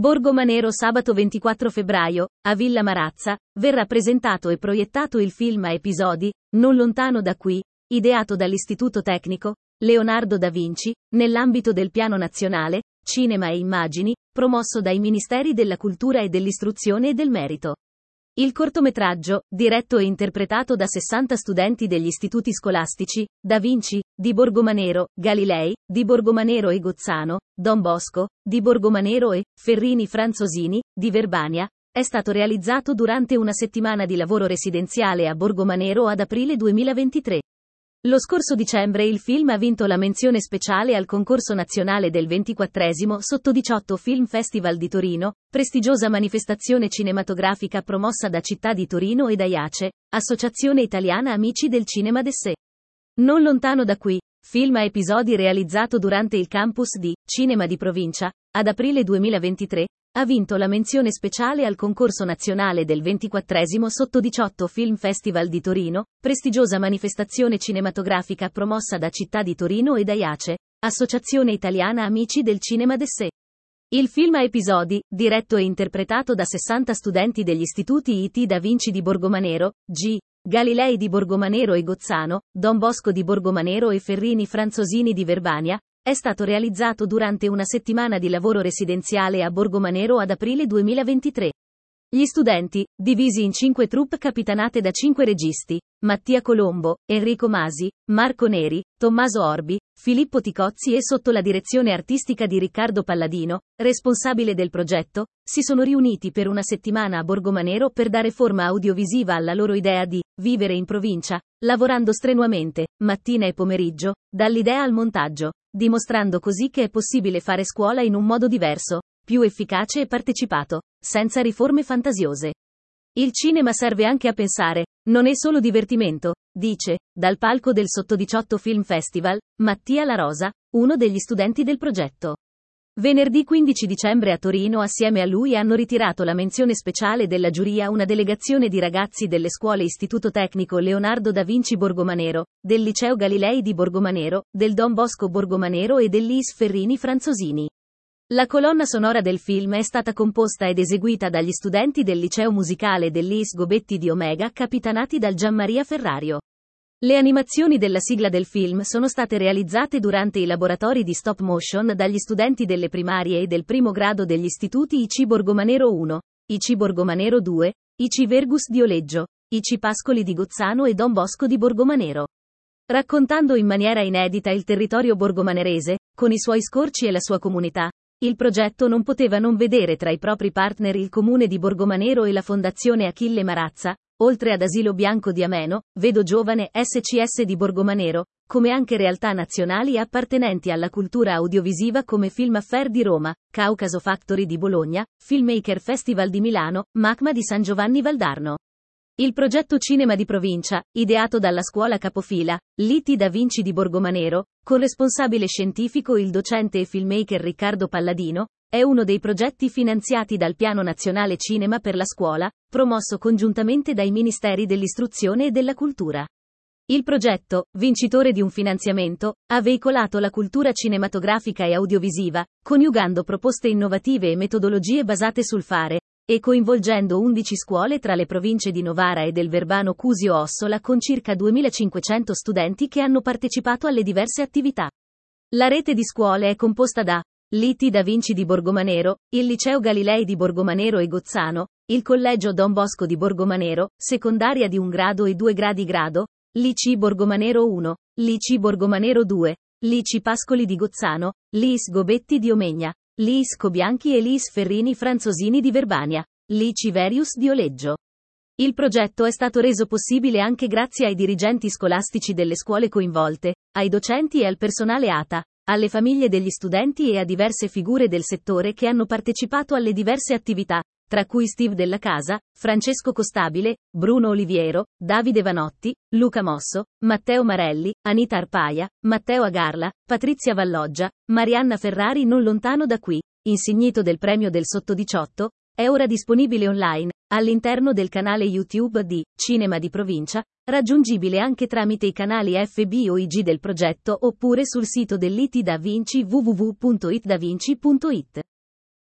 Borgo Manero sabato 24 febbraio, a Villa Marazza, verrà presentato e proiettato il film a episodi, Non lontano da qui, ideato dall'Istituto Tecnico, Leonardo da Vinci, nell'ambito del Piano Nazionale, Cinema e Immagini, promosso dai Ministeri della Cultura e dell'Istruzione e del Merito. Il cortometraggio, diretto e interpretato da 60 studenti degli istituti scolastici, Da Vinci, di Borgomanero, Galilei, di Borgomanero e Gozzano, Don Bosco, di Borgomanero e Ferrini Franzosini, di Verbania, è stato realizzato durante una settimana di lavoro residenziale a Borgomanero ad aprile 2023. Lo scorso dicembre il film ha vinto la menzione speciale al concorso nazionale del 24 Sotto 18 Film Festival di Torino, prestigiosa manifestazione cinematografica promossa da Città di Torino e da IACE, Associazione Italiana Amici del Cinema de Sé. Non lontano da qui, film a episodi realizzato durante il campus di Cinema di Provincia, ad aprile 2023, ha vinto la menzione speciale al concorso nazionale del 24 Sotto 18 Film Festival di Torino, prestigiosa manifestazione cinematografica promossa da Città di Torino e da IACE, Associazione Italiana Amici del Cinema de Sé. Il film a episodi, diretto e interpretato da 60 studenti degli istituti IT Da Vinci di Borgomanero, G. Galilei di Borgomanero e Gozzano, Don Bosco di Borgomanero e Ferrini Franzosini di Verbania, è stato realizzato durante una settimana di lavoro residenziale a Borgomanero ad aprile 2023. Gli studenti, divisi in cinque troupe capitanate da cinque registi, Mattia Colombo, Enrico Masi, Marco Neri, Tommaso Orbi, Filippo Ticozzi e sotto la direzione artistica di Riccardo Palladino, responsabile del progetto, si sono riuniti per una settimana a Borgomanero per dare forma audiovisiva alla loro idea di vivere in provincia, lavorando strenuamente, mattina e pomeriggio, dall'idea al montaggio, dimostrando così che è possibile fare scuola in un modo diverso, più efficace e partecipato, senza riforme fantasiose. Il cinema serve anche a pensare, non è solo divertimento, dice, dal palco del Sotto 18 Film Festival, Mattia La Rosa, uno degli studenti del progetto. Venerdì 15 dicembre a Torino assieme a lui hanno ritirato la menzione speciale della giuria una delegazione di ragazzi delle scuole Istituto Tecnico Leonardo da Vinci Borgomanero, del Liceo Galilei di Borgomanero, del Don Bosco Borgomanero e dell'Is Ferrini Franzosini. La colonna sonora del film è stata composta ed eseguita dagli studenti del liceo musicale dell'Is Gobetti di Omega capitanati dal Gianmaria Ferrario. Le animazioni della sigla del film sono state realizzate durante i laboratori di stop motion dagli studenti delle primarie e del primo grado degli istituti IC Borgomanero 1, IC Borgomanero 2, IC Vergus di Oleggio, IC Pascoli di Gozzano e Don Bosco di Borgomanero. Raccontando in maniera inedita il territorio borgomanerese, con i suoi scorci e la sua comunità, il progetto non poteva non vedere tra i propri partner il comune di Borgomanero e la fondazione Achille Marazza, oltre ad Asilo Bianco di Ameno, Vedo Giovane SCS di Borgomanero, come anche realtà nazionali appartenenti alla cultura audiovisiva come Film Affair di Roma, Caucaso Factory di Bologna, Filmmaker Festival di Milano, Macma di San Giovanni Valdarno. Il progetto Cinema di Provincia, ideato dalla scuola capofila, Liti da Vinci di Borgomanero, con responsabile scientifico il docente e filmmaker Riccardo Palladino, è uno dei progetti finanziati dal Piano Nazionale Cinema per la Scuola, promosso congiuntamente dai Ministeri dell'Istruzione e della Cultura. Il progetto, vincitore di un finanziamento, ha veicolato la cultura cinematografica e audiovisiva, coniugando proposte innovative e metodologie basate sul fare, e coinvolgendo 11 scuole tra le province di Novara e del Verbano Cusio Ossola con circa 2500 studenti che hanno partecipato alle diverse attività. La rete di scuole è composta da Liti da Vinci di Borgomanero, il Liceo Galilei di Borgomanero e Gozzano, il Collegio Don Bosco di Borgomanero, secondaria di un grado e due gradi grado, l'IC Borgomanero 1, l'IC Borgomanero 2, l'IC Pascoli di Gozzano, l'IS Gobetti di Omegna, l'IS Cobianchi e l'IS Ferrini Franzosini di Verbania, l'IC Verius di Oleggio. Il progetto è stato reso possibile anche grazie ai dirigenti scolastici delle scuole coinvolte, ai docenti e al personale ATA, alle famiglie degli studenti e a diverse figure del settore che hanno partecipato alle diverse attività, tra cui Steve Della Casa, Francesco Costabile, Bruno Oliviero, Davide Vanotti, Luca Mosso, Matteo Marelli, Anita Arpaia, Matteo Agarla, Patrizia Valloggia, Marianna Ferrari non lontano da qui, insignito del premio del Sotto 18, è ora disponibile online, all'interno del canale YouTube di Cinema di Provincia, raggiungibile anche tramite i canali FB o IG del progetto oppure sul sito dell'IT Da Vinci www.itdavinci.it.